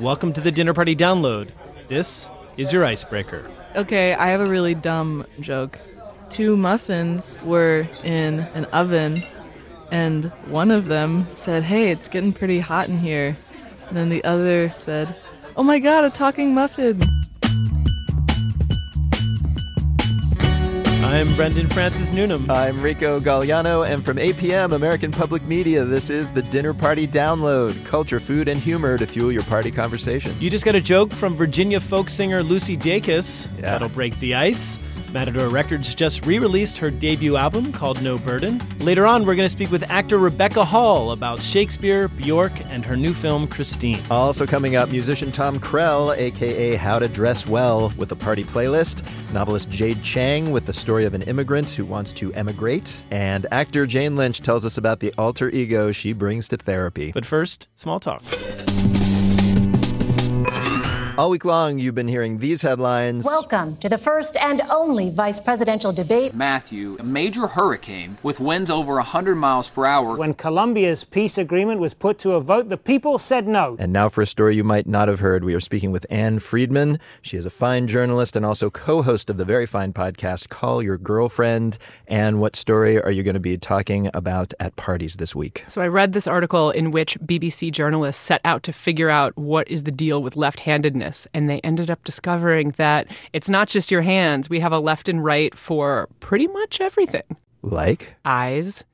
Welcome to the Dinner Party Download. This is your icebreaker. Okay, I have a really dumb joke. Two muffins were in an oven, and one of them said, Hey, it's getting pretty hot in here. And then the other said, Oh my god, a talking muffin. I'm Brendan Francis Newnam. I'm Rico Gagliano, and from APM American Public Media, this is the Dinner Party Download culture, food, and humor to fuel your party conversations. You just got a joke from Virginia folk singer Lucy Dacus. Yeah. That'll break the ice. Matador Records just re released her debut album called No Burden. Later on, we're going to speak with actor Rebecca Hall about Shakespeare, Bjork, and her new film, Christine. Also coming up, musician Tom Krell, aka How to Dress Well, with a party playlist, novelist Jade Chang with the story of an immigrant who wants to emigrate, and actor Jane Lynch tells us about the alter ego she brings to therapy. But first, small talk. All week long, you've been hearing these headlines. Welcome to the first and only vice presidential debate. Matthew, a major hurricane with winds over 100 miles per hour. When Colombia's peace agreement was put to a vote, the people said no. And now for a story you might not have heard, we are speaking with Anne Friedman. She is a fine journalist and also co-host of the very fine podcast Call Your Girlfriend. Anne, what story are you going to be talking about at parties this week? So I read this article in which BBC journalists set out to figure out what is the deal with left-handedness and they ended up discovering that it's not just your hands. We have a left and right for pretty much everything. Like? Eyes,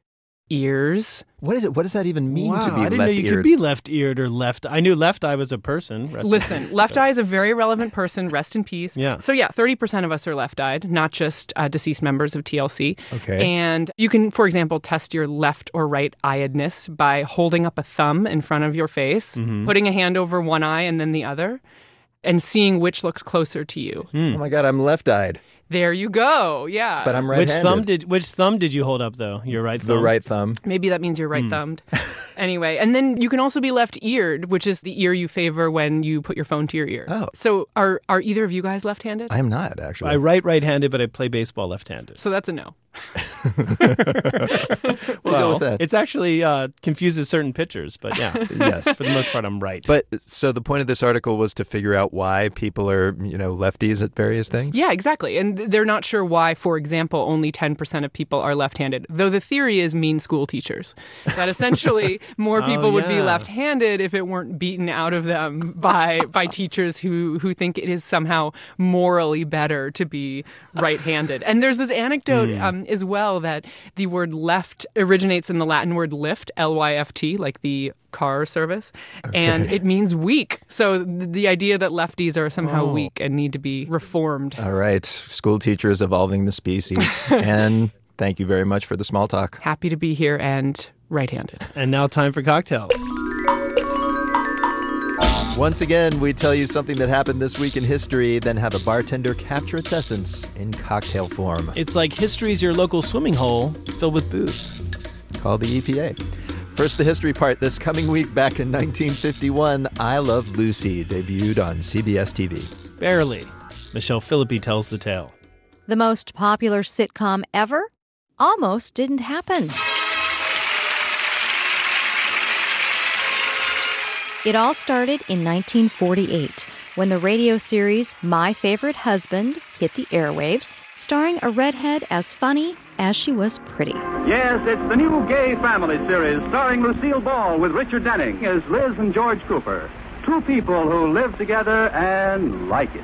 ears. What is it? What does that even mean wow, to be I didn't know you left-eared? could be left-eared or left. I knew left eye was a person. Rest Listen, peace. left eye is a very relevant person. Rest in peace. Yeah. So yeah, thirty percent of us are left-eyed, not just uh, deceased members of TLC. Okay. And you can, for example, test your left or right-eyedness by holding up a thumb in front of your face, Mm-hmm. putting a hand over one eye and then the other, and seeing which looks closer to you. Oh my God, I'm left-eyed, There you go. Yeah. but I'm right-handed. thumb did which thumb did you hold up though? Your right thumb. the right thumb. Maybe that means you're Hmm. right thumbed. anyway, and then you can also be left eared, which is the ear you favor when you put your phone to your ear. Oh. So are are either of you guys left handed? I am not actually. I write right-handed, but I play baseball left-handed. So that's a no. we'll go with that. It's actually uh, confuses certain pitchers, but yeah, yes. for the most part, I'm right. But so the point of this article was to figure out why people are, you know, lefties at various things. Yeah, exactly. And they're not sure why, for example, only 10% of people are left handed. Though the theory is mean school teachers. That essentially more Oh, people would be left handed if it weren't beaten out of them by, by teachers who, who think it is somehow morally better to be right handed. And there's this anecdote Hmm. um, as well that the word left originates in the Latin word lift, L Y F T, like the car service, and it means weak. So th- the idea that lefties are somehow Oh. weak and need to be reformed. All right, school teachers evolving the species. and thank you very much for the small talk. Happy to be here and right handed. and now time for cocktails. Once again, we tell you something that happened this week in history, then have a bartender capture its essence in cocktail form. It's like history's your local swimming hole filled with booze. Call the EPA. First, the history part. This coming week, back in 1951, I Love Lucy debuted on CBS TV. Barely. Michelle Philippi tells the tale. The most popular sitcom ever almost didn't happen. It all started in 1948 when the radio series My Favorite Husband hit the airwaves, starring a redhead as funny as she was pretty. Yes, it's the new gay family series starring Lucille Ball with Richard Denning as Liz and George Cooper. Two people who live together and like it.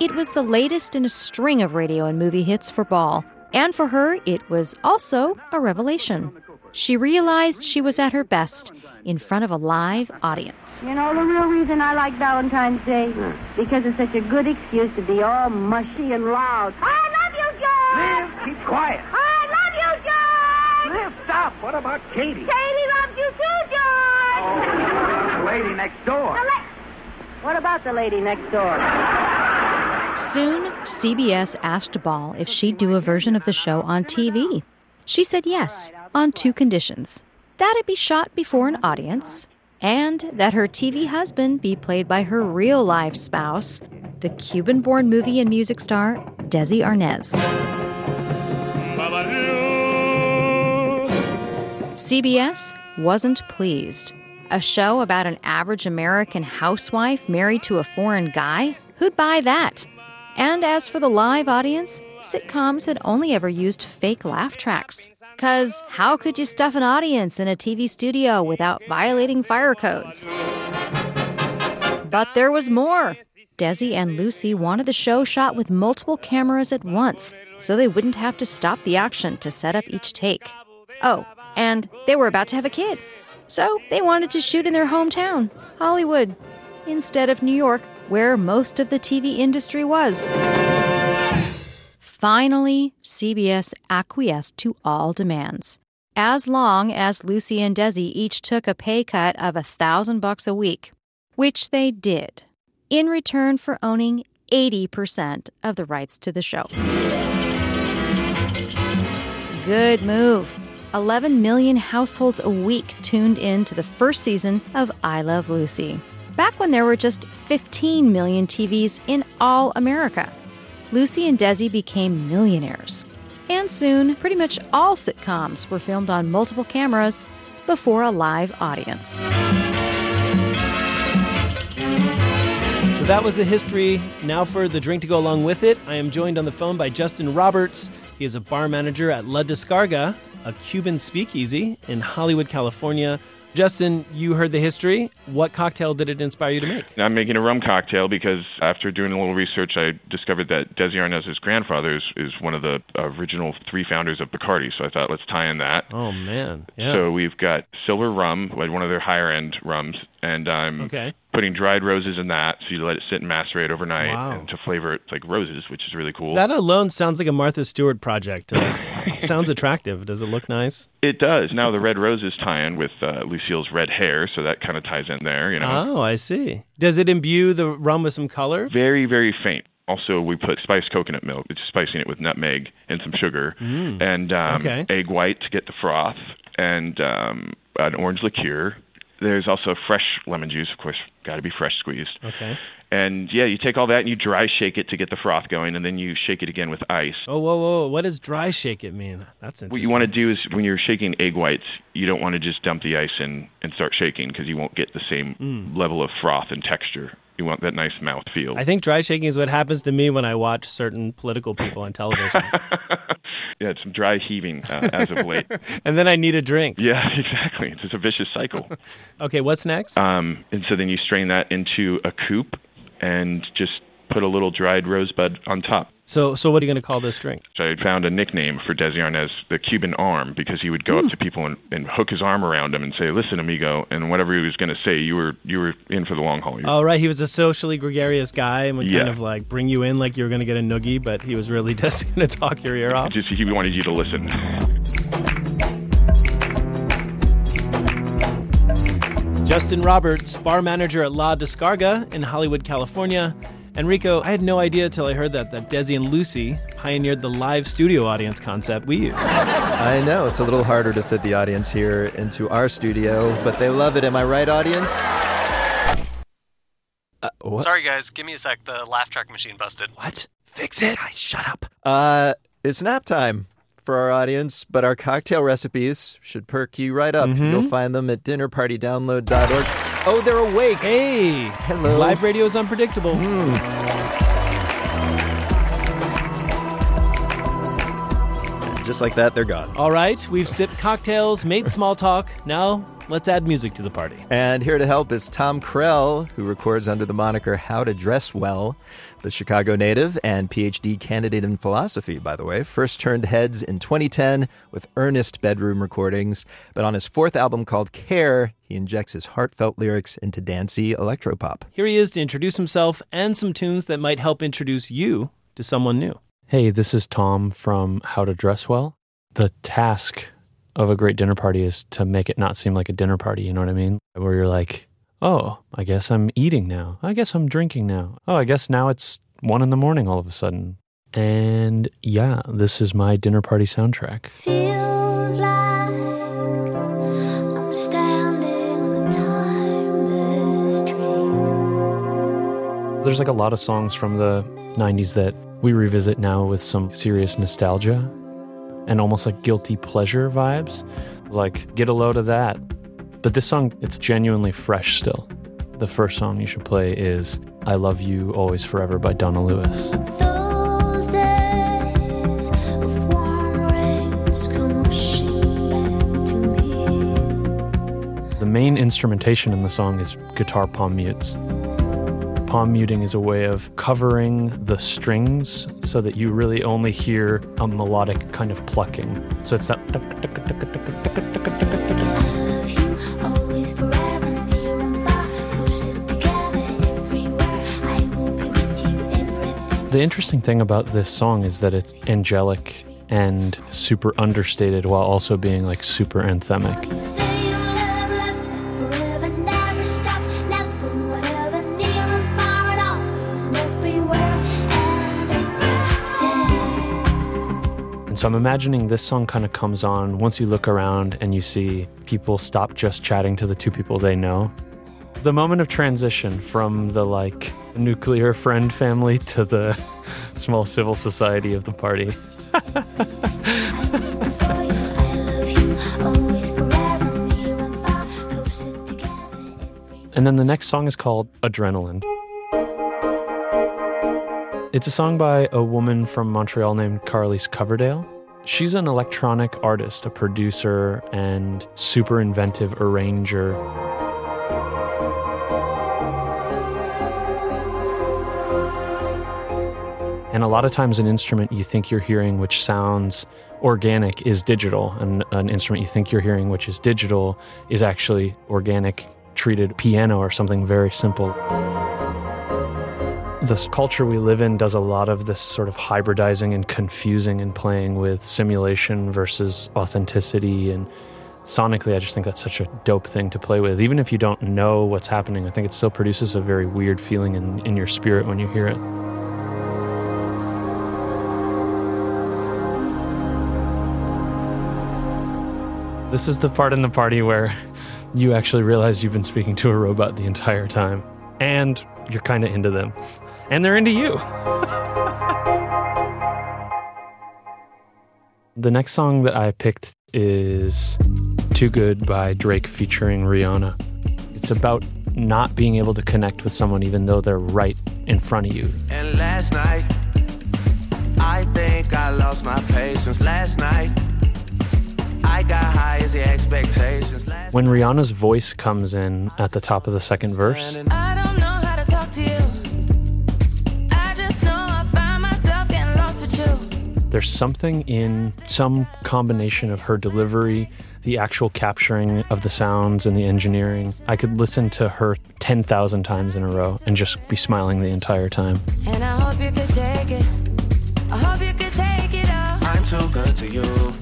It was the latest in a string of radio and movie hits for Ball, and for her, it was also a revelation. She realized she was at her best in front of a live audience. You know, the real reason I like Valentine's Day? Because it's such a good excuse to be all mushy and loud. I love you, George! Liz, keep quiet. I love you, George! Liz, stop. What about Katie? Katie loves you too, George! Oh, The lady next door. The la- what about the lady next door? Soon, CBS asked Ball if she'd do a version of the show on TV. She said yes, on two conditions that it be shot before an audience, and that her TV husband be played by her real life spouse, the Cuban born movie and music star Desi Arnaz. CBS wasn't pleased. A show about an average American housewife married to a foreign guy? Who'd buy that? And as for the live audience, sitcoms had only ever used fake laugh tracks. Because how could you stuff an audience in a TV studio without violating fire codes? But there was more. Desi and Lucy wanted the show shot with multiple cameras at once, so they wouldn't have to stop the action to set up each take. Oh, and they were about to have a kid. So they wanted to shoot in their hometown, Hollywood, instead of New York, where most of the TV industry was. Finally, CBS acquiesced to all demands. As long as Lucy and Desi each took a pay cut of a thousand bucks a week, which they did, in return for owning 80% of the rights to the show. Good move. 11 million households a week tuned in to the first season of I Love Lucy, back when there were just 15 million TVs in all America. Lucy and Desi became millionaires. And soon, pretty much all sitcoms were filmed on multiple cameras before a live audience. So that was the history. Now for the drink to go along with it. I am joined on the phone by Justin Roberts. He is a bar manager at La Descarga, a Cuban speakeasy in Hollywood, California. Justin, you heard the history. What cocktail did it inspire you to make? I'm making a rum cocktail because after doing a little research, I discovered that Desi Arnaz's grandfather is, is one of the original three founders of Bacardi. So I thought, let's tie in that. Oh, man. Yeah. So we've got silver rum, like one of their higher end rums, and I'm Okay. Putting dried roses in that. So you let it sit and macerate overnight Wow. and to flavor it like roses, which is really cool. That alone sounds like a Martha Stewart project. Like, sounds attractive. Does it look nice? it does. Now the red roses tie in with uh, Lucille's red hair, so that kind of ties in there, you know. Oh, I see. Does it imbue the rum with some color? Very, very faint. Also, we put spiced coconut milk, it's spicing it with nutmeg and some sugar, Mm. and um, Okay. egg white to get the froth, and um, an orange liqueur. There's also fresh lemon juice, of course, got to be fresh squeezed. Okay. And yeah, you take all that and you dry shake it to get the froth going, and then you shake it again with ice. Oh, whoa, whoa. What does dry shake it mean? That's interesting. What you want to do is when you're shaking egg whites, you don't want to just dump the ice in and start shaking because you won't get the same Mm. level of froth and texture. You want that nice mouth feel. I think dry shaking is what happens to me when I watch certain political people on television. yeah, it's some dry heaving uh, as of late. and then I need a drink. Yeah, exactly. It's just a vicious cycle. Okay, what's next? Um, and so then you strain that into a coupe and just put a little dried rosebud on top. So, so what are you going to call this drink? So I found a nickname for Desi Arnaz, the Cuban arm, because he would go up hmm. to people and, and hook his arm around them and say, "Listen, amigo," and whatever he was going to say, you were you were in for the long haul. Oh, right. He was a socially gregarious guy and would kind of like bring you in like you were going to get a noogie, but he was really just going to talk your ear off. Just he wanted you to listen. Justin Roberts, bar manager at La Descarga in Hollywood, California. Enrico, I had no idea till I heard that that Desi and Lucy pioneered the live studio audience concept we use. I know it's a little harder to fit the audience here into our studio, but they love it. Am I right, audience? what? Sorry, guys. Give me a sec. The laugh track machine busted. What? Fix it. Guys, shut up. Uh, it's nap time for our audience, but our cocktail recipes should perk you right up. Mhm. You'll find them at dinnerpartydownload.org. Oh, they're awake. Hey. Hello. Hmm. Live radio is unpredictable. Just like that, they're gone. All right, we've sipped cocktails, made small talk. Now let's add music to the party. And here to help is Tom Krell, who records under the moniker How to Dress Well. The Chicago native and PhD candidate in philosophy, by the way, first turned heads in 2010 with earnest bedroom recordings. But on his fourth album called Care, he injects his heartfelt lyrics into dancey electropop. Here he is to introduce himself and some tunes that might help introduce you to someone new. Hey, this is Tom from How to Dress Well. The task of a great dinner party is to make it not seem like a dinner party, you know what I mean? Where you're like, oh, I guess I'm eating now. I guess I'm drinking now. Oh, I guess now it's one in the morning all of a sudden. And yeah, this is my dinner party soundtrack. Feels like I'm standing the. There's like a lot of songs from the 90s that we revisit now with some serious nostalgia and almost like guilty pleasure vibes. Like, get a load of that. But this song, it's genuinely fresh still. The first song you should play is I Love You Always Forever by Donna Lewis. Those days of warm rains come rushing back to me. The main instrumentation in the song is guitar palm mutes. Palm muting is a way of covering the strings so that you really only hear a melodic kind of plucking. So it's that. The interesting thing about this song is that it's angelic and super understated while also being like super anthemic. So I'm imagining this song kind of comes on once you look around and you see people stop just chatting to the two people they know. The moment of transition from the like nuclear friend family to the small civil society of the party. And then the next song is called Adrenaline. It's a song by a woman from Montreal named Kara-Lis Coverdale. She's an electronic artist, a producer, and super inventive arranger. And a lot of times, an instrument you think you're hearing which sounds organic is digital, and an instrument you think you're hearing which is digital is actually organic treated piano or something very simple. This culture we live in does a lot of this sort of hybridizing and confusing and playing with simulation versus authenticity. And sonically, I just think that's such a dope thing to play with. Even if you don't know what's happening, I think it still produces a very weird feeling in, in your spirit when you hear it. This is the part in the party where you actually realize you've been speaking to a robot the entire time. And you're kind of into them. And they're into you. the next song that I picked is Too Good by Drake featuring Rihanna. It's about not being able to connect with someone even though they're right in front of you. And last night, I think I lost my patience. Last night, I got high as the expectations. Last When Rihanna's voice comes in at the top of the second verse, there's something in some combination of her delivery, the actual capturing of the sounds and the engineering. I could listen to her 10,000 times in a row and just be smiling the entire time. And I hope you could take it. I hope you could take it all. I'm too good to you.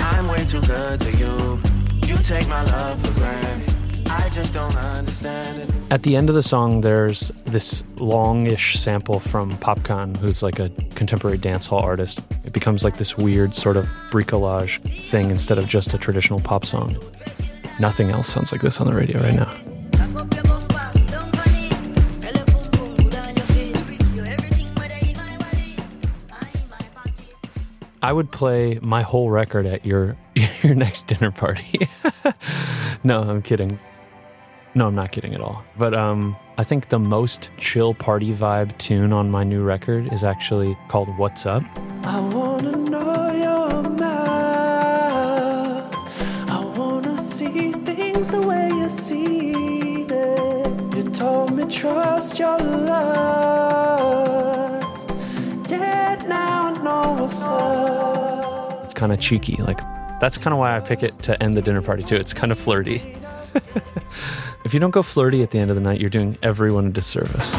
I'm way too good to you. You take my love for granted. At the end of the song, there's this longish sample from Popcaan, who's like a contemporary dancehall artist. It becomes like this weird sort of bricolage thing instead of just a traditional pop song. Nothing else sounds like this on the radio right now. I would play my whole record at your your next dinner party. no, I'm kidding. No, I'm not kidding at all. But um, I think the most chill party vibe tune on my new record is actually called "What's Up." I wanna know your mouth. I wanna see things the way you see them. You told me trust your lust. Yet now I know what's up. It's kind of cheeky. Like that's kind of why I pick it to end the dinner party too. It's kind of flirty. if you don't go flirty at the end of the night, you're doing everyone a disservice.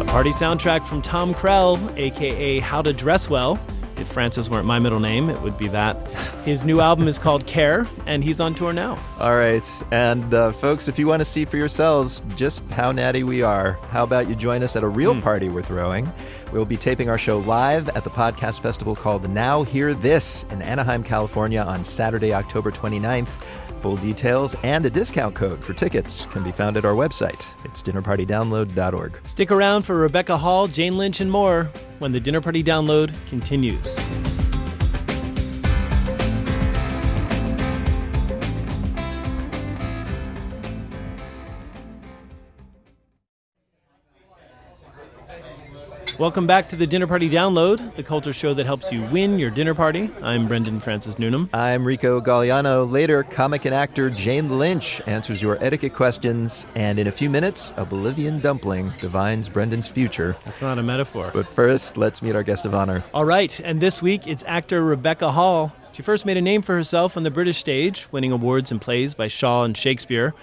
A party soundtrack from Tom Krell, aka How to Dress Well. If Francis weren't my middle name, it would be that. His new album is called Care, and he's on tour now. All right. And uh, folks, if you want to see for yourselves just how natty we are, how about you join us at a real party we're throwing? We'll be taping our show live at the podcast festival called Now Hear This in Anaheim, California on Saturday, October 29th. Full details and a discount code for tickets can be found at our website. It's dinnerpartydownload.org. Stick around for Rebecca Hall, Jane Lynch, and more when the Dinner Party Download continues. Welcome back to the Dinner Party Download, the culture show that helps you win your dinner party. I'm Brendan Francis Newnam. I'm Rico Gagliano. Later, comic and actor Jane Lynch answers your etiquette questions. And in a few minutes, a Bolivian dumpling divines Brendan's future. That's not a metaphor. But first, let's meet our guest of honor. All right, and this week it's actor Rebecca Hall. She first made a name for herself on the British stage, winning awards and plays by Shaw and Shakespeare.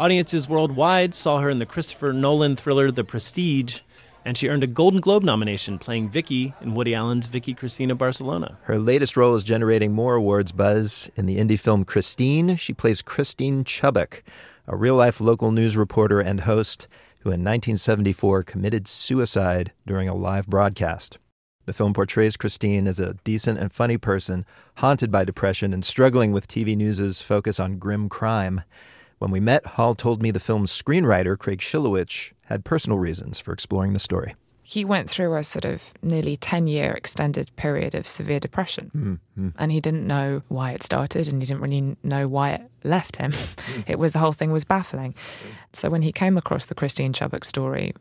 Audiences worldwide saw her in the Christopher Nolan thriller The Prestige, and she earned a Golden Globe nomination playing Vicky in Woody Allen's Vicky Cristina Barcelona. Her latest role is generating more awards buzz. In the indie film Christine, she plays Christine Chubbuck, a real life local news reporter and host who in 1974 committed suicide during a live broadcast. The film portrays Christine as a decent and funny person, haunted by depression and struggling with TV news's focus on grim crime. When we met, Hall told me the film's screenwriter, Craig Shilowich, had personal reasons for exploring the story. He went through a sort of nearly 10 year extended period of severe depression. Mm-hmm. And he didn't know why it started and he didn't really know why it left him. it was the whole thing was baffling. So when he came across the Christine Chubbuck story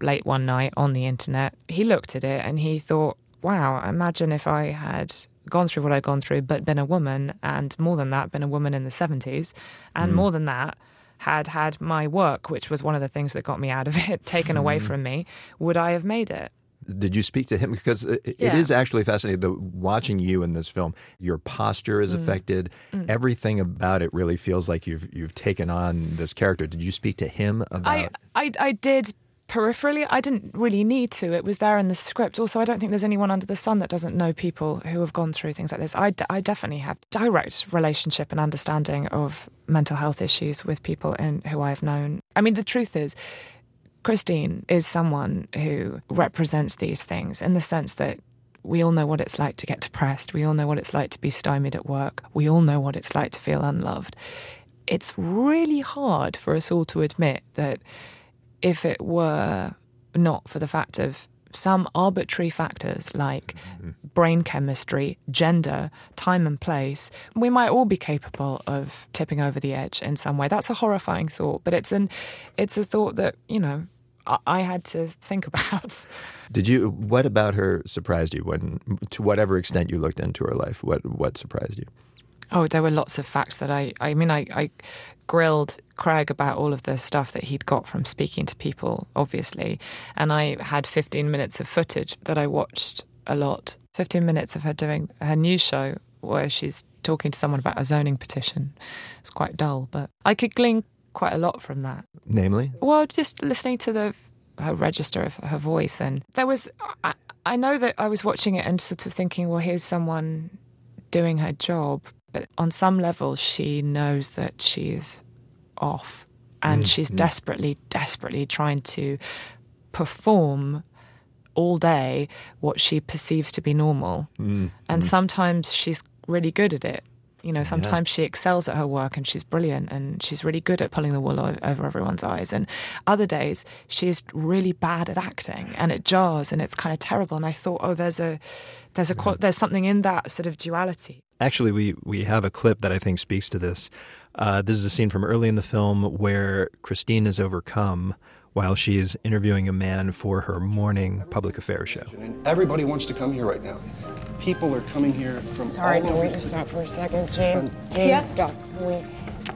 late one night on the internet, he looked at it and he thought, wow, imagine if I had gone through what I'd gone through, but been a woman, and more than that, been a woman in the 70s, and Mm. more than that, had had my work, which was one of the things that got me out of it, taken away Mm. from me, would I have made it? Did you speak to him? Because it, it Yeah. is actually fascinating. The, watching you in this film, your posture is Mm. affected. Mm. Everything about it really feels like you've you've taken on this character. Did you speak to him about? I, I, I did peripherally. I didn't really need to. It was there in the script. Also, I don't think there's anyone under the sun that doesn't know people who have gone through things like this. I, d- I definitely have direct relationship and understanding of mental health issues with people in, who I've known. I mean, the truth is, Christine is someone who represents these things in the sense that we all know what it's like to get depressed. We all know what it's like to be stymied at work. We all know what it's like to feel unloved. It's really hard for us all to admit that if it were not for the fact of some arbitrary factors like mm-hmm. brain chemistry, gender, time and place, we might all be capable of tipping over the edge in some way. That's a horrifying thought, but it's an it's a thought that, you know, I, I had to think about. Did you? What about her surprised you? When, to whatever extent you looked into her life, what what surprised you? Oh, there were lots of facts that I, I mean, I, I grilled Craig about all of the stuff that he'd got from speaking to people, obviously. And I had 15 minutes of footage that I watched a lot. 15 minutes of her doing her news show where she's talking to someone about a zoning petition. It's quite dull, but I could glean quite a lot from that. Namely, Well, just listening to the her register of her voice, and there was. I, I know that I was watching it and sort of thinking, well, here's someone doing her job, but on some level, she knows that she is off, and Mm, she's mm. desperately, desperately trying to perform all day what she perceives to be normal. Mm, And mm. sometimes she's really good at it. You know, sometimes she excels at her work and she's brilliant and she's really good at pulling the wool over everyone's eyes. And other days she's really bad at acting and it jars and it's kind of terrible. And I thought, oh, there's a, there's a, qual- there's something in that sort of duality. Actually, we, we have a clip that I think speaks to this. Uh, this is a scene from early in the film where Christine is overcome while she's interviewing a man for her morning public affairs show. Everybody wants to come here right now. People are coming here from Sorry, all can over. we just stop for a second, Jane? Jane, Yeah. stop. Can we?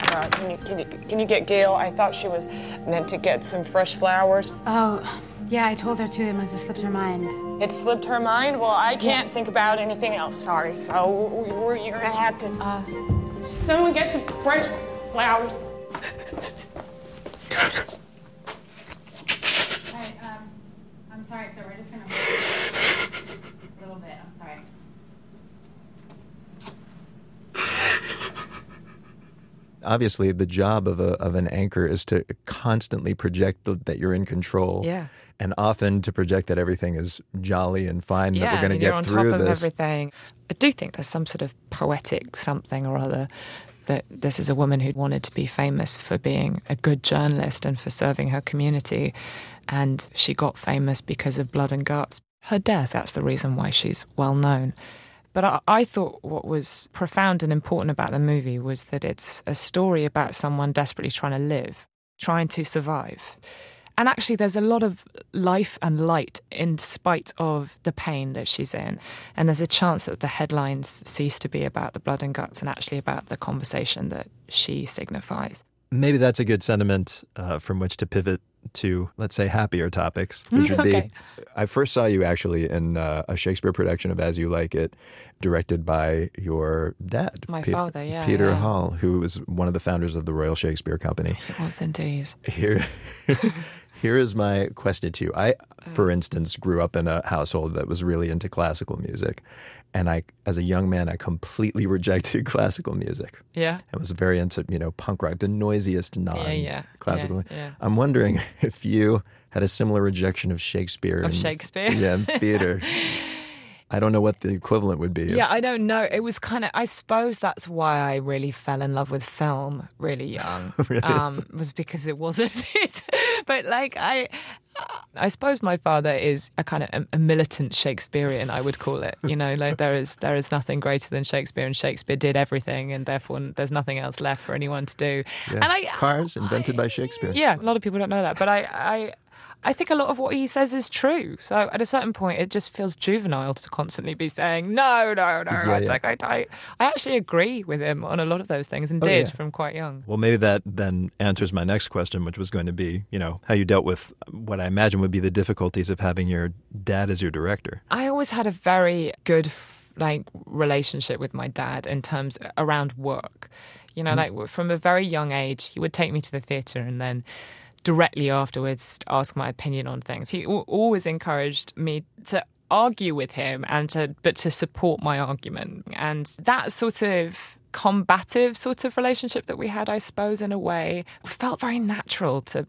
Uh, can you can you can you get Gail? I thought she was meant to get some fresh flowers. Oh, yeah, I told her to. It must have slipped her mind. It slipped her mind. Well, I can't think about anything else. Sorry. So you're gonna have to. Uh, someone get some fresh flowers. um, I'm sorry, sir. We're just gonna a little bit. I'm sorry. Obviously, the job of a of an anchor is to constantly project that you're in control. Yeah. And often to project that everything is jolly and fine, yeah, that we're going to get on through top of this. everything. I do think there's some sort of poetic something or other that this is a woman who wanted to be famous for being a good journalist and for serving her community, and she got famous because of blood and guts. Her death, that's the reason why she's well known. But I, I thought what was profound and important about the movie was that it's a story about someone desperately trying to live, trying to survive. And actually, there's a lot of life and light in spite of the pain that she's in. And there's a chance that the headlines cease to be about the blood and guts and actually about the conversation that she signifies. Maybe that's a good sentiment uh, from which to pivot to, let's say, happier topics, which would Okay. be. I first saw you actually in uh, a Shakespeare production of As You Like It, directed by your dad, My Pe- father, yeah, Peter yeah. Hall, who was one of the founders of the Royal Shakespeare Company. It was indeed. Here, here is my question to you. I, Uh. for instance, grew up in a household that was really into classical music, and I, as a young man, I completely rejected classical music. Yeah. I was very into, you know, punk rock, the noisiest non-classical. yeah, yeah. I'm wondering if you had a similar rejection of Shakespeare. Of Shakespeare? Yeah, in theater. I don't know what the equivalent would be. Yeah, I don't know. It was kind of. I suppose that's why I really fell in love with film really young. Really? um, was because it wasn't it. but like I, I suppose my father is a kind of a, militant Shakespearean. I would call it. You know, like there is there is nothing greater than Shakespeare, and Shakespeare did everything, and therefore there's nothing else left for anyone to do. Yeah. And I, Cars invented by Shakespeare. yeah, a lot of people don't know that, but I, I, I think a lot of what he says is true. So at a certain point, it just feels juvenile to constantly be saying no, no, no. Yeah, it's yeah. like I, I, I actually agree with him on a lot of those things, and Oh, did yeah. from quite young. Well, maybe that then answers my next question, which was going to be, you know, how you dealt with what I imagine would be the difficulties of having your dad as your director. I always had a very good like relationship with my dad in terms around work. You know, Mm. like from a very young age, he would take me to the theatre and then directly afterwards ask my opinion on things. He always encouraged me to argue with him and to but to support my argument. And that sort of combative sort of relationship that we had, I suppose, in a way, felt very natural to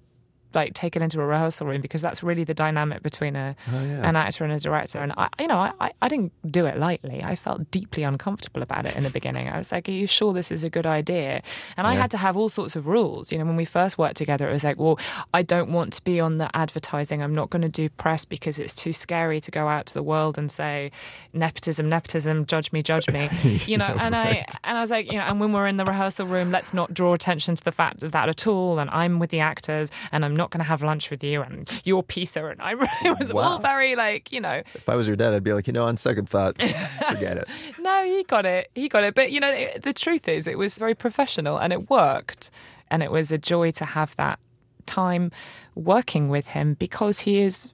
like take it into a rehearsal room because that's really the dynamic between a Oh, yeah. an actor and a director. And I, you know, I- I, didn't do it lightly. I felt deeply uncomfortable about it in the beginning. I was like, "Are you sure this is a good idea?" And I had to have all sorts of rules. You know, when we first worked together, it was like, "Well, I don't want to be on the advertising. I'm not going to do press because it's too scary to go out to the world and say nepotism, nepotism, judge me, judge me." You know, and I and I was like, you know, and when we're in the rehearsal room, let's not draw attention to the fact of that at all. And I'm with the actors, and I'm not going to have lunch with you, and you're pizza, and I'm. It was all very like, you know, If I was your dad, I'd be like, you know, on second thought, forget it. no, he got it. He got it. But you know, it, the truth is, it was very professional, and it worked, and it was a joy to have that time working with him because he is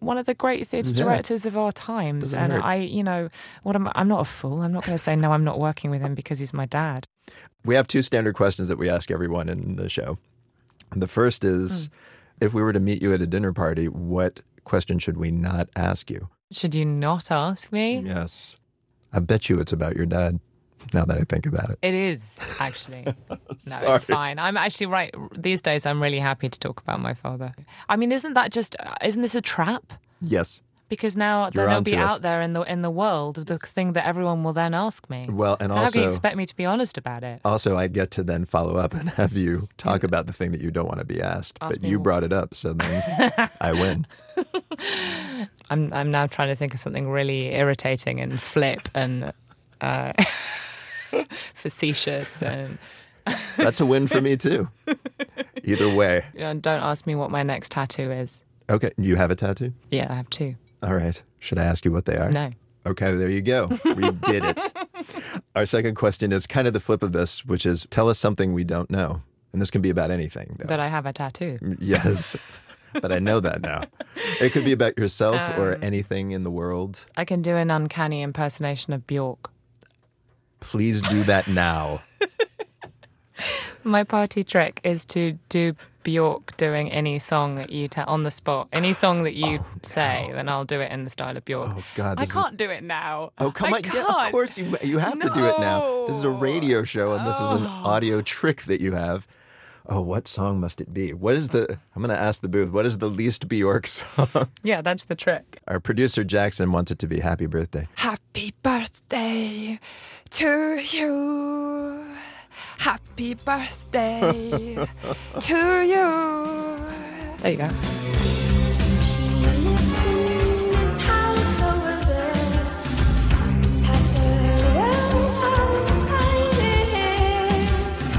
one of the great theatre Yeah. directors of our times. Doesn't and hurt. I, you know, what am, I'm not a fool. I'm not going to say no. I'm not working with him because he's my dad. We have two standard questions that we ask everyone in the show. The first is if we were to meet you at a dinner party, what question should we not ask you? Should you not ask me? Yes. I bet you it's about your dad now that I think about it. It is actually. No, it's fine. I'm actually right. These days, I'm really happy to talk about my father. I mean, isn't that just? uh, Isn't this a trap? Yes. Because now You're then it'll be us. out there in the in the world, the thing that everyone will then ask me. Well, and so how can you expect me to be honest about it? Also, I get to then follow up and have you talk about the thing that you don't want to be asked, Ask but you brought it up, so then I win. I'm I'm now trying to think of something really irritating and flip and uh, facetious and. That's a win for me too. Either way. Don't ask me what my next tattoo is. Okay, you have a tattoo? Yeah, I have two. All right. Should I ask you what they are? No. Okay, there you go. We did it. Our second question is kind of the flip of this, which is tell us something we don't know. And this can be about anything. Though. That I have a tattoo. Yes. but I know that now. It could be about yourself or Um, anything in the world. I can do an uncanny impersonation of Bjork. Please do that now. My party trick is to do Bjork doing any song that you tell on the spot, any song that you oh, say, then I'll do it in the style of Bjork. Oh God, I can't do it now. Oh come I on! Yeah, can't. of course you you have to do it now. This is a radio show, and this is an Oh. audio trick that you have. Oh, what song must it be? What is the? I'm going to ask the booth. What is the least Bjork song? Yeah, that's the trick. Our producer Jackson wants it to be "Happy Birthday." Happy birthday to you. Happy birthday to you. There you go.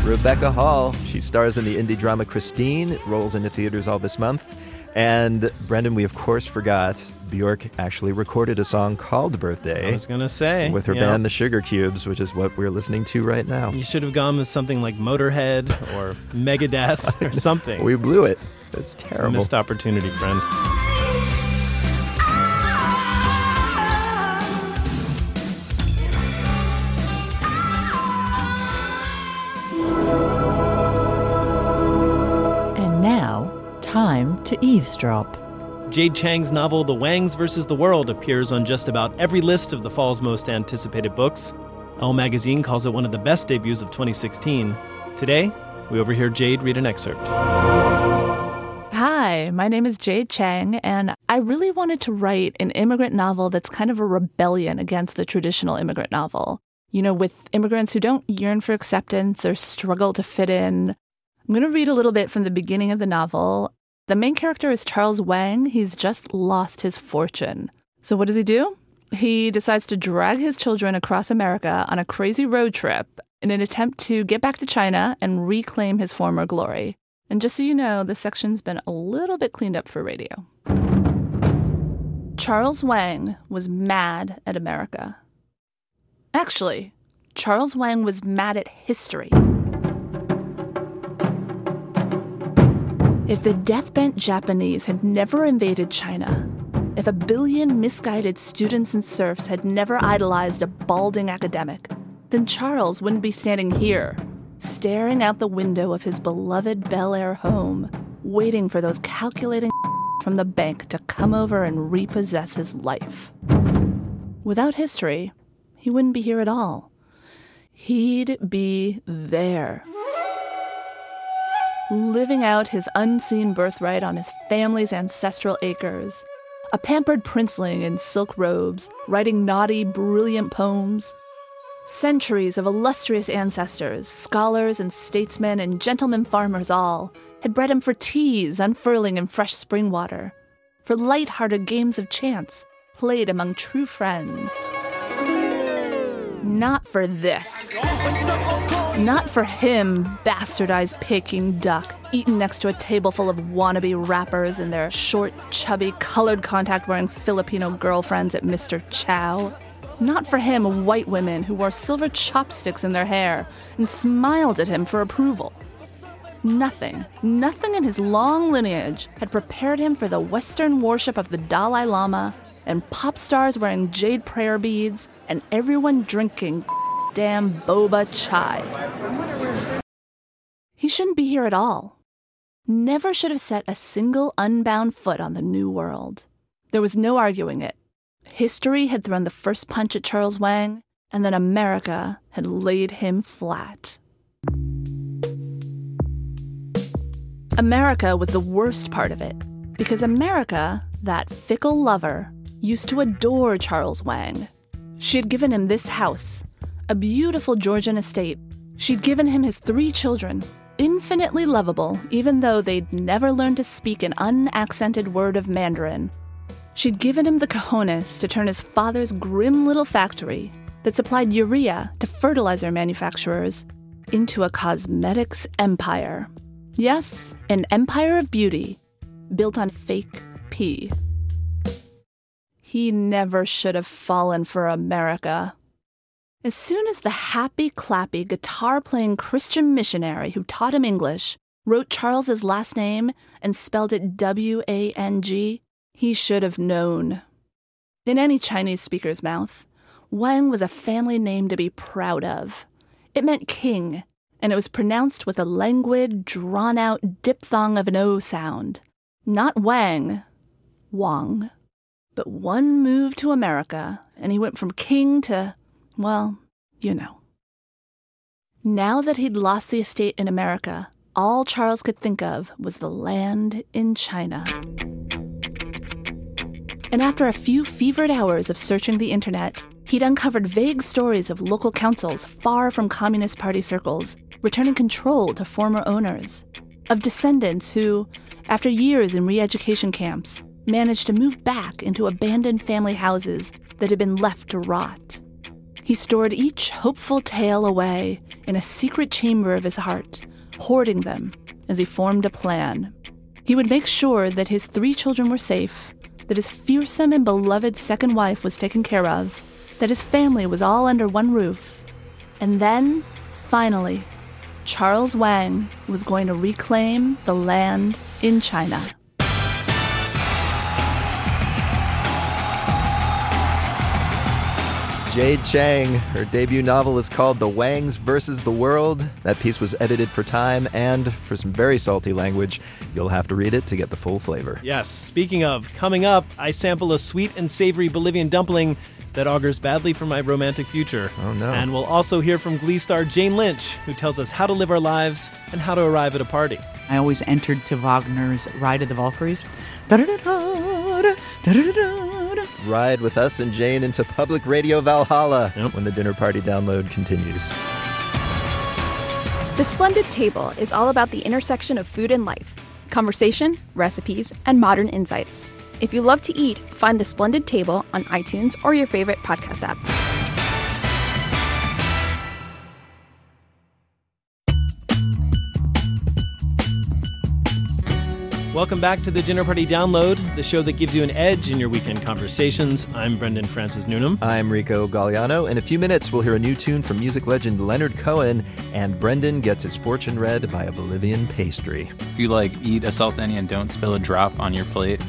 Rebecca Hall. She stars in the indie drama Christine. Rolls into theaters all this month. And Brendan, we of course forgot Bjork actually recorded a song called "Birthday." I was gonna say with her yeah. band, the Sugarcubes, which is what we're listening to right now. You should have gone with something like Motorhead or Megadeth or something. We blew it. It's It's a terrible. missed opportunity, friend. And now, time to eavesdrop. Jade Chang's novel The Wangs vs. the World appears on just about every list of the fall's most anticipated books. Elle magazine calls it one of the best debuts of 2016. Today, we overhear Jade read an excerpt. Hi, my name is Jade Chang, and I really wanted to write an immigrant novel that's kind of a rebellion against the traditional immigrant novel. You know, with immigrants who don't yearn for acceptance or struggle to fit in. I'm going to read a little bit from the beginning of the novel. The main character is Charles Wang. He's just lost his fortune. So, what does he do? He decides to drag his children across America on a crazy road trip in an attempt to get back to China and reclaim his former glory. And just so you know, this section's been a little bit cleaned up for radio. Charles Wang was mad at America. Actually, Charles Wang was mad at history. If the death bent Japanese had never invaded China, if a billion misguided students and serfs had never idolized a balding academic, then Charles wouldn't be standing here, staring out the window of his beloved Bel Air home, waiting for those calculating from the bank to come over and repossess his life. Without history, he wouldn't be here at all. He'd be there living out his unseen birthright on his family's ancestral acres. A pampered princeling in silk robes, writing naughty, brilliant poems. Centuries of illustrious ancestors, scholars and statesmen and gentlemen farmers all, had bred him for teas unfurling in fresh spring water, for light-hearted games of chance played among true friends. Not for this. Not for him, bastardized Peking duck, eaten next to a table full of wannabe rappers and their short, chubby, colored contact wearing Filipino girlfriends at Mr. Chow. Not for him, white women who wore silver chopsticks in their hair and smiled at him for approval. Nothing, nothing in his long lineage had prepared him for the Western worship of the Dalai Lama and pop stars wearing jade prayer beads and everyone drinking damn boba chai. He shouldn't be here at all. Never should have set a single unbound foot on the New World. There was no arguing it. History had thrown the first punch at Charles Wang, and then America had laid him flat. America was the worst part of it, because America, that fickle lover, used to adore Charles Wang. She had given him this house, a beautiful Georgian estate. She'd given him his three children, infinitely lovable, even though they'd never learned to speak an unaccented word of Mandarin. She'd given him the cojones to turn his father's grim little factory that supplied urea to fertilizer manufacturers into a cosmetics empire. Yes, an empire of beauty built on fake pee. He never should have fallen for America. As soon as the happy clappy guitar playing Christian missionary who taught him English wrote Charles's last name and spelled it W A N G, he should have known. In any Chinese speaker's mouth, Wang was a family name to be proud of. It meant king, and it was pronounced with a languid, drawn out diphthong of an O sound. Not Wang, Wong. But one move to America, and he went from king to, well, you know. Now that he'd lost the estate in America, all Charles could think of was the land in China. And after a few fevered hours of searching the internet, he'd uncovered vague stories of local councils far from Communist Party circles, returning control to former owners, of descendants who, after years in re education camps, managed to move back into abandoned family houses that had been left to rot. He stored each hopeful tale away in a secret chamber of his heart, hoarding them as he formed a plan. He would make sure that his three children were safe, that his fearsome and beloved second wife was taken care of, that his family was all under one roof. And then, finally, Charles Wang was going to reclaim the land in China. Jade Chang, her debut novel is called The Wangs versus the World. That piece was edited for time and for some very salty language. You'll have to read it to get the full flavor. Yes, speaking of, coming up, I sample a sweet and savory Bolivian dumpling that augurs badly for my romantic future. Oh, no. And we'll also hear from Glee star Jane Lynch, who tells us how to live our lives and how to arrive at a party. I always entered to Wagner's Ride of the Valkyries. Ride with us and Jane into Public Radio Valhalla when the dinner party download continues. The Splendid Table is all about the intersection of food and life conversation, recipes, and modern insights. If you love to eat, find The Splendid Table on iTunes or your favorite podcast app. Welcome back to the Dinner Party Download, the show that gives you an edge in your weekend conversations. I'm Brendan Francis Newnam. I'm Rico Gagliano. In a few minutes, we'll hear a new tune from music legend Leonard Cohen, and Brendan gets his fortune read by a Bolivian pastry. If you like eat a salteña and don't spill a drop on your plate,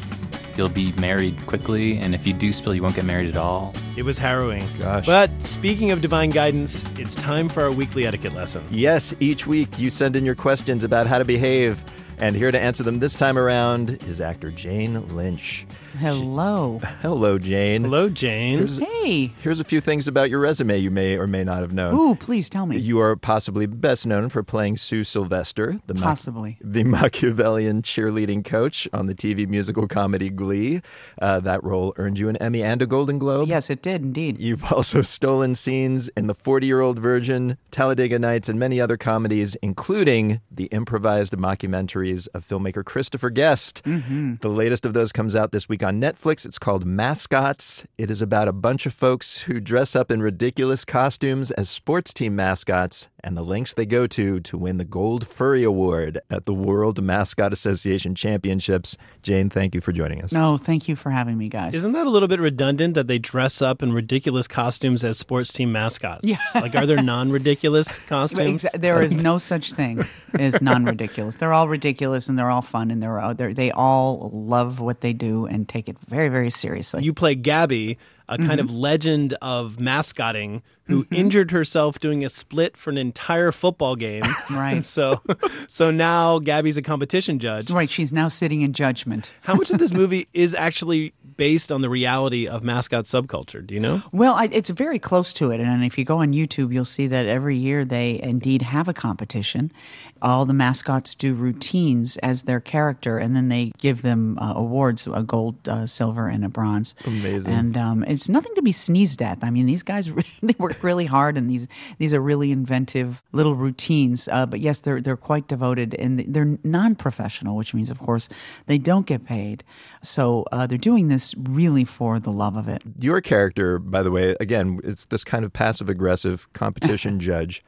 you'll be married quickly. And if you do spill, you won't get married at all. It was harrowing. Gosh. But speaking of divine guidance, it's time for our weekly etiquette lesson. Yes, each week you send in your questions about how to behave. And here to answer them this time around is actor Jane Lynch. Hello. Hello, Jane. Hello, Jane. Here's, Hey. here's a few things about your resume you may or may not have known. Ooh, please tell me. You are possibly best known for playing Sue Sylvester, the, Mach- Possibly. the Machiavellian cheerleading coach on the TV musical comedy Glee. Uh, that role earned you an Emmy and a Golden Globe. Yes, it did indeed. You've also stolen scenes in The 40 Year Old Virgin, Talladega Nights, and many other comedies, including the improvised mockumentaries of filmmaker Christopher Guest. Mhm. The latest of those comes out this week on Netflix. It's called Mascots. It is about a bunch of folks who dress up in ridiculous costumes as sports team mascots and the lengths they go to to win the Gold Furry Award at the World Mascot Association Championships. Jane, thank you for joining us. No, thank you for having me, guys. Isn't that a little bit redundant that they dress up in ridiculous costumes as sports team mascots? Yeah. Like, are there non ridiculous costumes? Exa- There is no such thing as non-ridiculous. They're all ridiculous and they're all fun and they're, all, they're they all love what they do and take it very very seriously. You play Gabby, a kind mm-hmm. of legend of mascotting who mm-hmm. injured herself doing a split for an entire football game. Right. so so now Gabby's a competition judge. Right, she's now sitting in judgment. How much of this movie is actually based on the reality of mascot subculture? Do you know? Well, I, it's very close to it. And if you go on YouTube, you'll see that every year they indeed have a competition. All the mascots do routines as their character, and then they give them uh, awards a gold, uh, silver, and a bronze. Amazing. And um, it's nothing to be sneezed at. I mean, these guys they work really hard, and these these are really inventive little routines. Uh, but yes, they're they're quite devoted, and they're non-professional, which means, of course, they don't get paid. So uh, they're doing this really for the love of it. Your character, by the way, again, it's this kind of passive aggressive competition judge.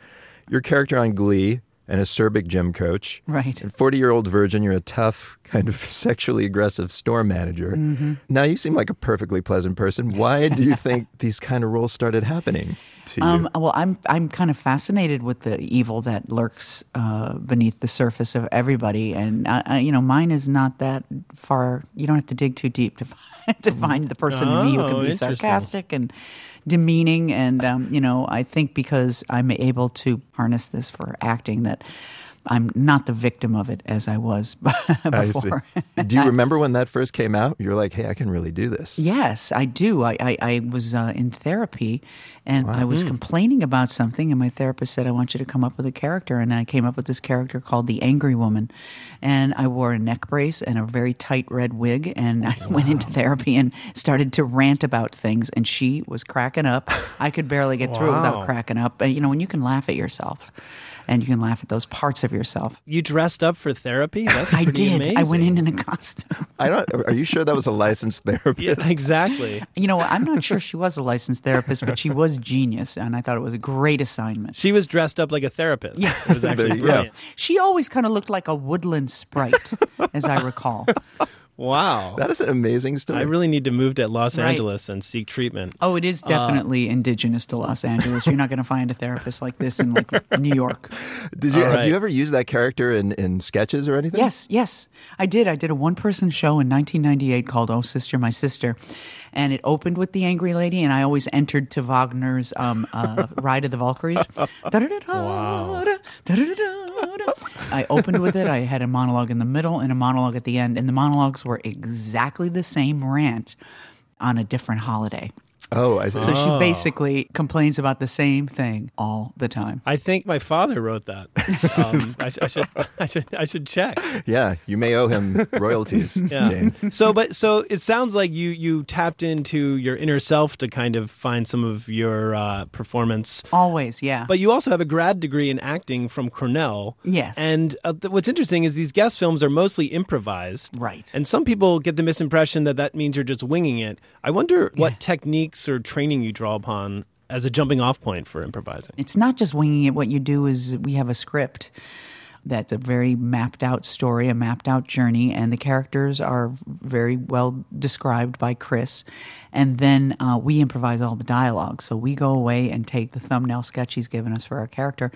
Your character on Glee, an acerbic gym coach. Right. And 40 year old virgin, you're a tough, kind of sexually aggressive store manager. Mhm. Now you seem like a perfectly pleasant person. Why do you think these kind of roles started happening to you? Um, well, I'm I'm kind of fascinated with the evil that lurks uh, beneath the surface of everybody, and uh, uh, you know, mine is not that far. You don't have to dig too deep to find, to find the person in me who Oh, can be sarcastic and demeaning, and um, you know, I think because I'm able to harness this for acting that. I'm not the victim of it as I was I before. do you remember when that first came out? You're like, hey, I can really do this. Yes, I do. I, I, I was uh, in therapy and I was Hmm. complaining about something, and my therapist said, I want you to come up with a character. And I came up with this character called the Angry Woman. And I wore a neck brace and a very tight red wig. And I went into therapy and started to rant about things. And she was cracking up. I could barely get through without cracking up. And, you know, when you can laugh at yourself and you can laugh at those parts of yourself. You dressed up for therapy? That's I did. Amazing. I went in in a costume. I don't. Are you sure that was a licensed therapist? Yeah, exactly. You know, I'm not sure she was a licensed therapist, but she was genius, and I thought it was a great assignment. She was dressed up like a therapist. Yeah, it was actually There go. brilliant. She always kind of looked like a woodland sprite, as I recall. Wow, that is an amazing story. I really need to move to Los Right. Angeles and seek treatment. Oh, it is Uh, definitely indigenous to Los Angeles. You're not going to find a therapist like this in like New York. Did you All have you ever used that character in, in sketches or anything? Yes, yes, I did. I did a one-person show in 1998 called "Oh Sister, My Sister," and it opened with the angry lady, and I always entered to Wagner's um, uh, "Ride of the Valkyries." Wow. I opened with it. I had a monologue in the middle and a monologue at the end, and the monologues were exactly the same rant on a different holiday. Oh, I see. So she basically complains about the same thing all the time. I think my father wrote that. Um, I, I should, I should, I should check. Yeah, you may owe him royalties, Yeah. Jane. So, but so it sounds like you you tapped into your inner self to kind of find some of your uh, performance. Always, yeah. But you also have a grad degree in acting from Cornell. Yes. And uh, th- what's interesting is these guest films are mostly improvised. Right. And some people get the misimpression that that means you're just winging it. I wonder what techniques or training you draw upon as a jumping off point for improvising. It's not just winging it. What you do is we have a script that's a very mapped out story, a mapped out journey, and the characters are very well described by Chris. And then uh, we improvise all the dialogue. So we go away and take the thumbnail sketch he's given us for our character,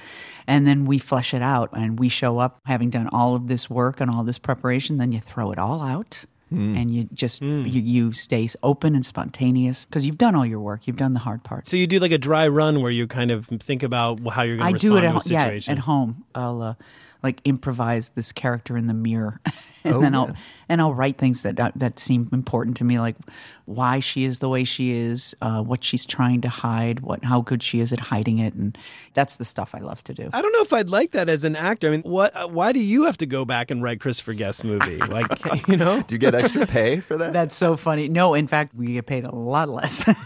and then we flesh it out. And we show up having done all of this work and all this preparation. Then you throw it all out. And you just you, you stay open and spontaneous because you've done all your work. You've done the hard part. So you do like a dry run where you kind of think about how you're going to do respond it at, to a ho- yeah, situation. at home. I'll uh, like improvise this character in the mirror, and Oh, then yeah. I'll and I'll write things that that- that seem important to me, like why she is the way she is, uh, what she's trying to hide, what how good she is at hiding it, and that's the stuff I love to do. I don't know if I'd like that as an actor. I mean, what? uh, Why do you have to go back and write Christopher Guest movie? Like, you know? Do you get extra pay for that? That's so funny. No, in fact, we get paid a lot less.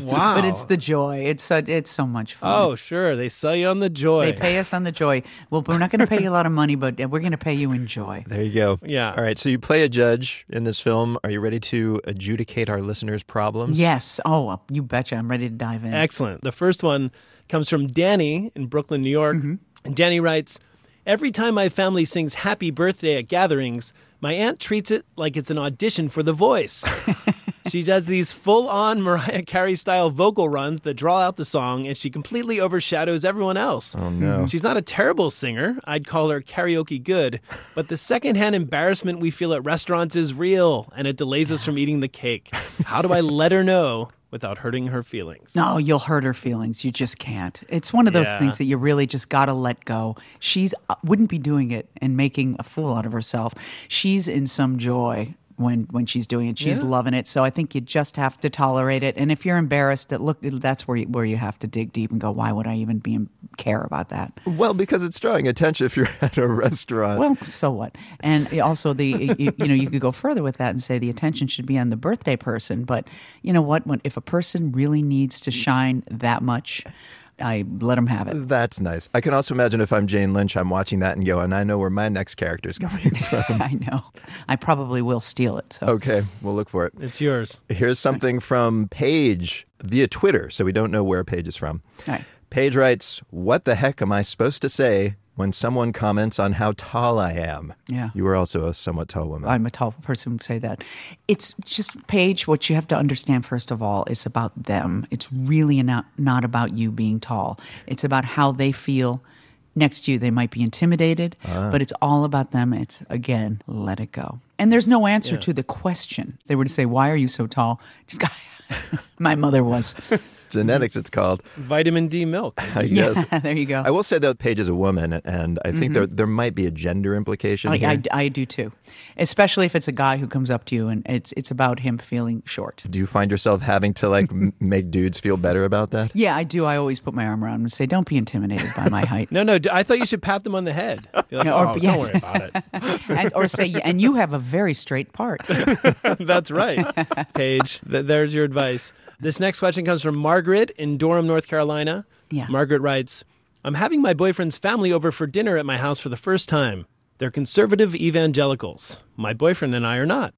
Wow. but it's the joy. It's so, it's so much fun. Oh, sure. They sell you on the joy. They pay us on the joy. Well, we're not going to pay you a lot of money, but we're going to pay you in joy. There you go. Yeah. All right. So you play a judge in this film. Are you ready to adjudicate our listeners' problems? Yes. Oh, you betcha. I'm ready to dive in. Excellent. The first one comes from Danny in Brooklyn, New York. Mm-hmm. And Danny writes Every time my family sings happy birthday at gatherings, my aunt treats it like it's an audition for The Voice. she does these full on Mariah Carey style vocal runs that draw out the song, and she completely overshadows everyone else. Oh, no. She's not a terrible singer. I'd call her karaoke good, but the secondhand embarrassment we feel at restaurants is real, and it delays us from eating the cake. How do I let her know without hurting her feelings? No, you'll hurt her feelings. You just can't. It's one of those Yeah. things that you really just got to let go. She's uh, wouldn't be doing it and making a fool out of herself. She's in some joy when when she's doing it. She's Yeah. loving it. So I think you just have to tolerate it. And if you're embarrassed, that look, that's where you, where you have to dig deep and go, why would I even be care about that? Well, because it's drawing attention if you're at a restaurant. Well, so what? And also the you, you know you could go further with that and say the attention should be on the birthday person. But you know what? When if a person really needs to shine that much, I let them have it. That's nice. I can also imagine if I'm Jane Lynch, I'm watching that and go, and I know where my next character is coming from. I know. I probably will steal it. So Okay, we'll look for it. It's yours. Here's something from Paige via Twitter, so we don't know where Paige is from. All right. Paige writes, What the heck am I supposed to say when someone comments on how tall I am. Yeah. You were also a somewhat tall woman. I'm a tall person who say that. It's just Paige. What you have to understand first of all is about them. It's really not not about you being tall. It's about how they feel next to you. They might be intimidated, Ah. but it's all about them. It's again, let it go. And there's no answer Yeah. to the question. They were to say, "Why are you so tall?" Just my mother was. Genetics, it's called. Vitamin D milk. I guess. there you go. I will say though, Paige is a woman, and I think Mhm. there there might be a gender implication I, here. I, I do too, especially if it's a guy who comes up to you and it's it's about him feeling short. Do you find yourself having to like make dudes feel better about that? Yeah, I do. I always put my arm around him and say, "Don't be intimidated by my height." No, no. I thought you should pat them on the head. Be like, Yeah, or- oh, yes. don't worry about it. and, or say, and you have a very straight part. That's right, Paige. Th- there's your advice. This next question comes from Margaret in Durham, North Carolina. Yeah. Margaret writes, I'm having my boyfriend's family over for dinner at my house for the first time. They're conservative evangelicals. My boyfriend and I are not.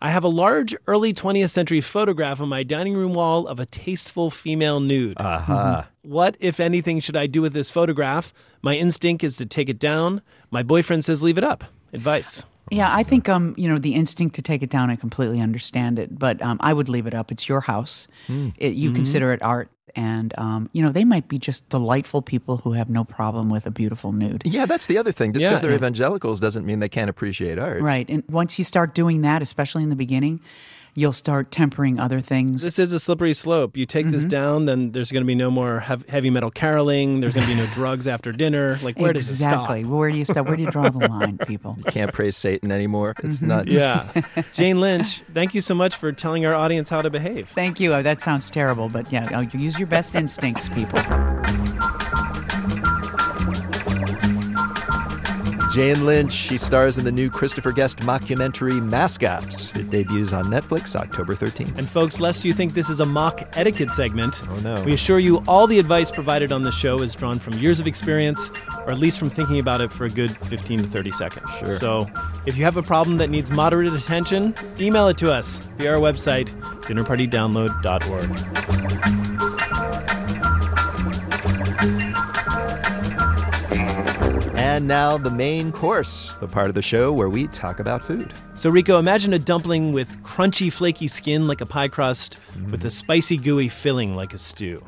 I have a large early 20th century photograph on my dining room wall of a tasteful female nude. Aha. Mm-hmm. What, if anything, should I do with this photograph? My instinct is to take it down. My boyfriend says leave it up. Advice. Yeah, I think um, you know, the instinct to take it down. I completely understand it, but um, I would leave it up. It's your house. Hmm. It, you Mm-hmm. consider it art, and um, you know, they might be just delightful people who have no problem with a beautiful nude. Yeah, that's the other thing. Just because Yeah. they're evangelicals doesn't mean they can't appreciate art. Right, and once you start doing that, especially in the beginning, you'll start tempering other things. This is a slippery slope. You take this Mhm. down, then there's going to be no more hev- heavy metal caroling. There's going to be no drugs after dinner. Like, where does it stop? exactly. Where do you stop? Where do you draw the line, people? You can't praise Satan anymore. It's Mhm. nuts. Yeah. Jane Lynch, thank you so much for telling our audience how to behave. Thank you. Uh, That sounds terrible, but yeah, uh, use your best instincts, people. Jane Lynch, she stars in the new Christopher Guest mockumentary Mascots. It debuts on Netflix October 13th. And folks, lest you think this is a mock etiquette segment, oh no. we assure you all the advice provided on the show is drawn from years of experience, or at least from thinking about it for a good 15 to 30 seconds. Sure. So if you have a problem that needs moderate attention, email it to us via our website, dinnerpartydownload.org. And now the main course, the part of the show where we talk about food. So, Rico, imagine a dumpling with crunchy, flaky skin like a pie crust, mm-hmm. with a spicy, gooey filling like a stew.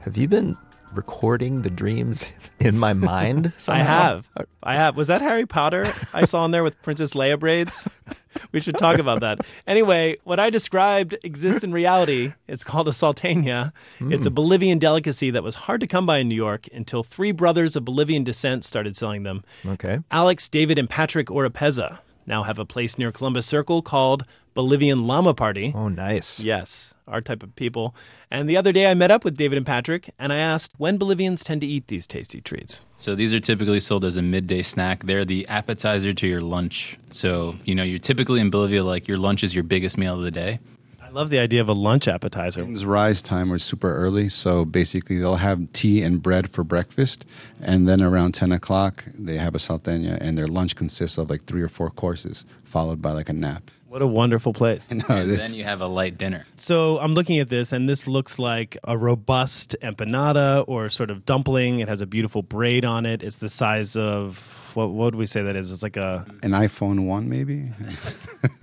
Have you been recording the dreams in my mind? I have. I have. Was that Harry Potter I saw in there with Princess Leia braids? We should talk about that. Anyway, what I described exists in reality. It's called a salteña. It's a Mm. Bolivian delicacy that was hard to come by in New York until three brothers of Bolivian descent started selling them. Okay. Alex, David, and Patrick Oropeza now have a place near Columbus Circle called Bolivian Llama Party. Oh, nice. Yes, our type of people. And the other day I met up with David and Patrick and I asked when Bolivians tend to eat these tasty treats. So these are typically sold as a midday snack. They're the appetizer to your lunch. So, you know, you're typically in Bolivia, like your lunch is your biggest meal of the day. I love the idea of a lunch appetizer. It's rise time or super early, so basically they'll have tea and bread for breakfast, and then around ten o'clock they have a salteña, and their lunch consists of like three or four courses, followed by like a nap. What a wonderful place. No, and then you have a light dinner. So I'm looking at this, and this looks like a robust empanada or sort of dumpling. It has a beautiful braid on it. It's the size of what? What would we say that is? It's like a. An iPhone one, maybe.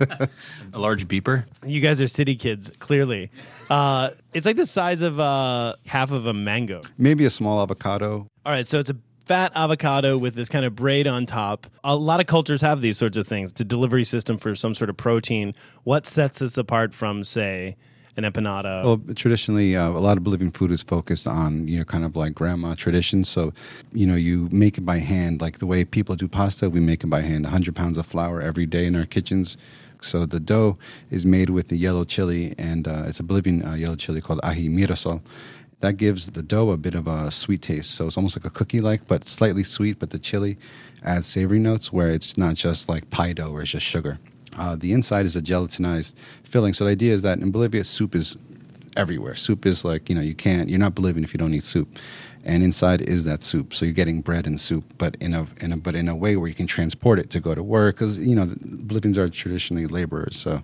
A large beeper. You guys are city kids, clearly. Uh, it's like the size of uh, half of a mango. Maybe a small avocado. All right, so it's a fat avocado with this kind of braid on top. A lot of cultures have these sorts of things. It's a delivery system for some sort of protein. What sets this apart from, say, an empanada? Well, traditionally, uh, a lot of Bolivian food is focused on you know kind of like grandma traditions. So, you know, you make it by hand, like the way people do pasta. We make it by hand. 100 pounds of flour every day in our kitchens. So the dough is made with the yellow chili, and uh, it's a Bolivian uh, yellow chili called ají mirasol. That gives the dough a bit of a sweet taste. So it's almost like a cookie-like, but slightly sweet. But the chili adds savory notes, where it's not just like pie dough, where it's just sugar. Uh, the inside is a gelatinized filling. So the idea is that in Bolivia, soup is everywhere. Soup is like you know you can't you're not Bolivian if you don't eat soup, and inside is that soup. So you're getting bread and soup, but in a in a but in a way where you can transport it to go to work because you know Bolivians are traditionally laborers, so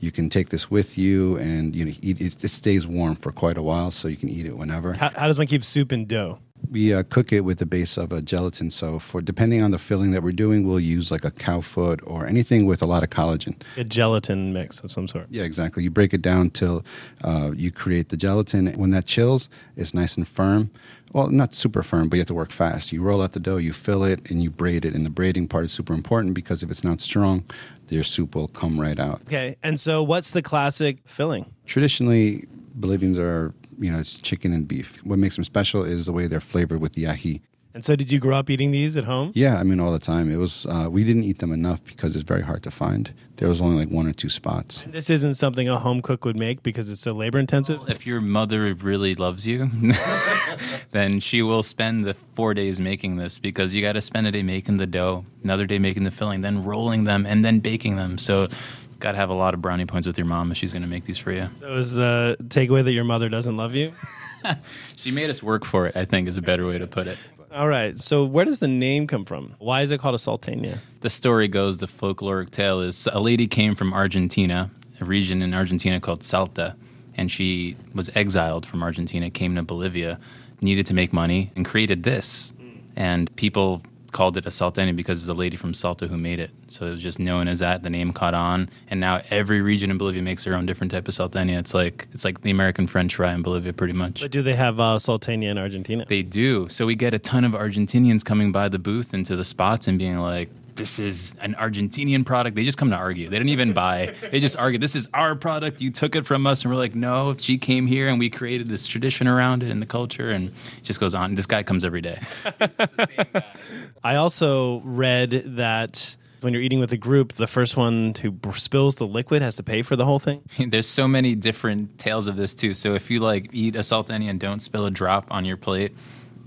you can take this with you and you know eat it, it stays warm for quite a while, so you can eat it whenever. how, how does one keep soup in dough? We uh, cook it with the base of a gelatin. So for depending on the filling that we're doing, we'll use like a cow foot or anything with a lot of collagen. A gelatin mix of some sort. Yeah, exactly. You break it down till uh, you create the gelatin. When that chills, it's nice and firm. Well, not super firm, but you have to work fast. You roll out the dough, you fill it, and you braid it. And the braiding part is super important because if it's not strong, your soup will come right out. Okay, and so what's the classic filling? Traditionally, Bolivians are, you know, it's chicken and beef. What makes them special is the way they're flavored with the ají. And so, did you grow up eating these at home? Yeah, I mean, all the time. It was, uh, we didn't eat them enough because it's very hard to find. There was only like one or two spots. This isn't something a home cook would make because it's so labor intensive. If your mother really loves you, then she will spend the four days making this because you got to spend a day making the dough, another day making the filling, then rolling them, and then baking them. So, got to have a lot of brownie points with your mom if she's going to make these for you. So, is the takeaway that your mother doesn't love you? She made us work for it, I think is a better way to put it. All right. So, where does the name come from? Why is it called a salteña? The story goes, the folkloric tale is a lady came from Argentina, a region in Argentina called Salta, and she was exiled from Argentina, came to Bolivia, needed to make money, and created this. And people called it a salteña because it was a lady from Salta who made it. So it was just known as that. The name caught on, and now every region in Bolivia makes their own different type of salteña. It's like it's like the American French fry in Bolivia, pretty much. But do they have uh, salteña in Argentina? They do. So we get a ton of Argentinians coming by the booth into the spots and being like, this is an Argentinian product. They just come to argue. They didn't even buy. They just argue, this is our product. You took it from us. And we're like, no, she came here and we created this tradition around it and the culture. And it just goes on. This guy comes every day. I also read that when you're eating with a group, the first one who b- spills the liquid has to pay for the whole thing. There's so many different tales of this too. So if you like eat a salteña and don't spill a drop on your plate,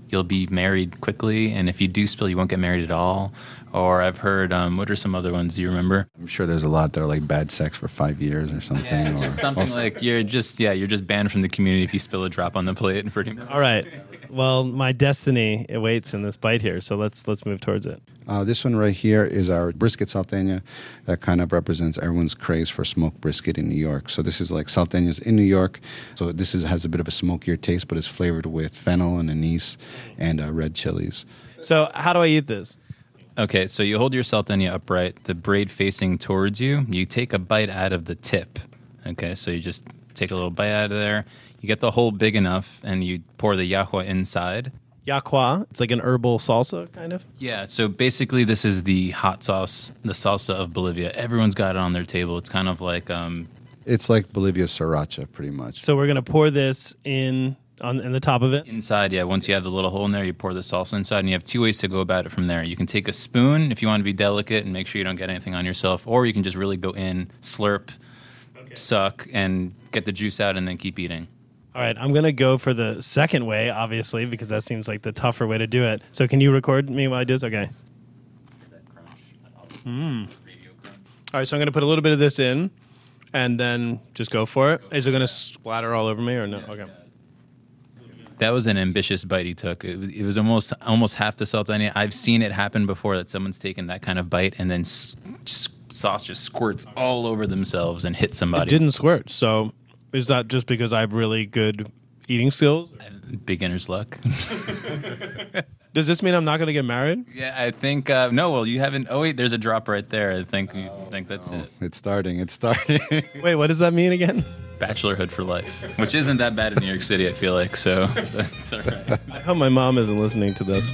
you'll be married quickly. And if you do spill, you won't get married at all. Or I've heard, um, what are some other ones? Do you remember? I'm sure there's a lot that are like bad sex for five years or something. or Just something also- like you're just yeah you're just banned from the community if you spill a drop on the plate. And pretty much. All right. Well, my destiny awaits in this bite here, so let's let's move towards it. Uh, this one right here is our brisket salteña that kind of represents everyone's craze for smoked brisket in New York. So this is like salteñas in New York. So this is, has a bit of a smokier taste, but it's flavored with fennel and anise and uh, red chilies. So, how do I eat this? Okay, so you hold your salteña upright, the braid facing towards you. You take a bite out of the tip. Okay, so you just take a little bite out of there. You get the hole big enough, and you pour the llajua inside. Yaqua. It's like an herbal salsa, kind of. Yeah, so basically, this is the hot sauce, the salsa of Bolivia. Everyone's got it on their table. It's kind of like um, It's like Bolivia sriracha, pretty much. So we're gonna pour this in on in the top of it. Inside, yeah. Once you have the little hole in there, you pour the salsa inside, and you have two ways to go about it from there. You can take a spoon if you want to be delicate and make sure you don't get anything on yourself, or you can just really go in, slurp, suck, and get the juice out, and then keep eating. All right, I'm gonna go for the second way, obviously, because that seems like the tougher way to do it. So, can you record me while I do this? Okay. Mm. All right, so I'm gonna put a little bit of this in, and then just go for it. Is it gonna splatter all over me or no? Okay. That was an ambitious bite he took. It was, it was almost almost half the salteña. I've seen it happen before that someone's taken that kind of bite and then s- s- sauce just squirts all over themselves and hit somebody. It didn't squirt. So, is that just because I have really good eating skills? Beginner's luck. Does this mean I'm not gonna get married? yeah, I think uh, no. Well, you haven't. Oh wait, there's a drop right there. I think I think that's it. It's starting. It's starting. Wait, what does that mean again? Bachelorhood for life, which isn't that bad in New York City. I feel like so. That's all right. I hope my mom isn't listening to this.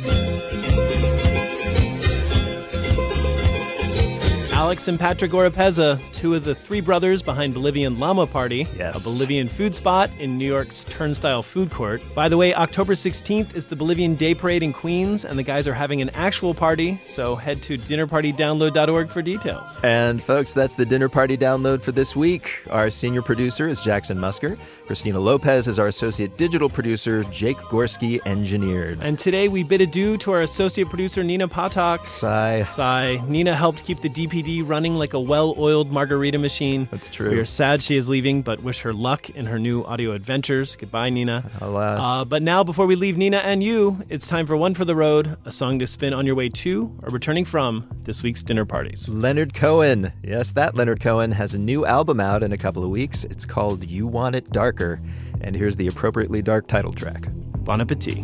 Alex and Patrick Oropeza, two of the three brothers behind Bolivian Llama Party, Yes. a Bolivian food spot in New York's Turnstyle Food Court. By the way, October 16th is the Bolivian Day Parade in Queens, and the guys are having an actual party, so head to dinnerpartydownload.org for details. And folks, that's the dinner party download for this week. Our senior producer is Jackson Musker. Christina Lopez is our associate digital producer. Jake Gorski engineered. And today we bid adieu to our associate producer, Nina Potok. Sigh. Sigh. Nina helped keep the DPD running like a well oiled margarita machine. That's true. We are sad she is leaving, but wish her luck in her new audio adventures. Goodbye, Nina. Alas. Uh, but now, before we leave Nina and you, it's time for One for the Road, a song to spin on your way to or returning from this week's dinner parties. Leonard Cohen. Yes, that Leonard Cohen has a new album out in a couple of weeks. It's called You Want It Darker. And here's the appropriately dark title track. Bon appetit.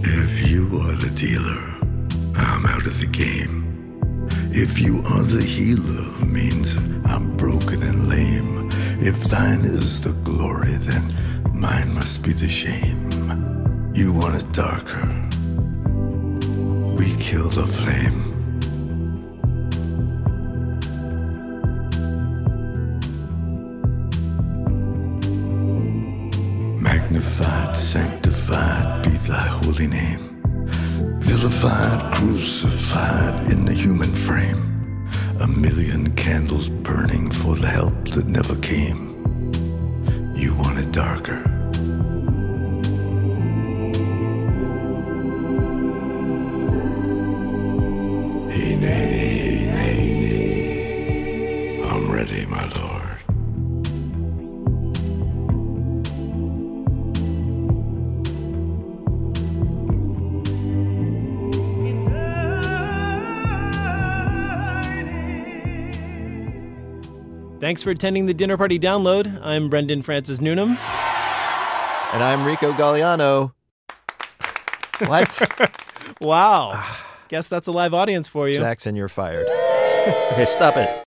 If you are the dealer, I'm out of the game. If you are the healer, means I'm broken and lame. If thine is the glory, then mine must be the shame. You want it darker. We kill the flame. Magnified, sanctified be thy holy name. Vilified, crucified in the human frame. A million candles burning for the help that never came. You want it darker. Hey, nay, nay, nay, nay. I'm ready, my lord. Thanks for attending the Dinner Party Download. I'm Brendan Francis Newnam. And I'm Rico Gagliano. What? wow. Guess that's a live audience for you. Jackson, you're fired. okay, stop it.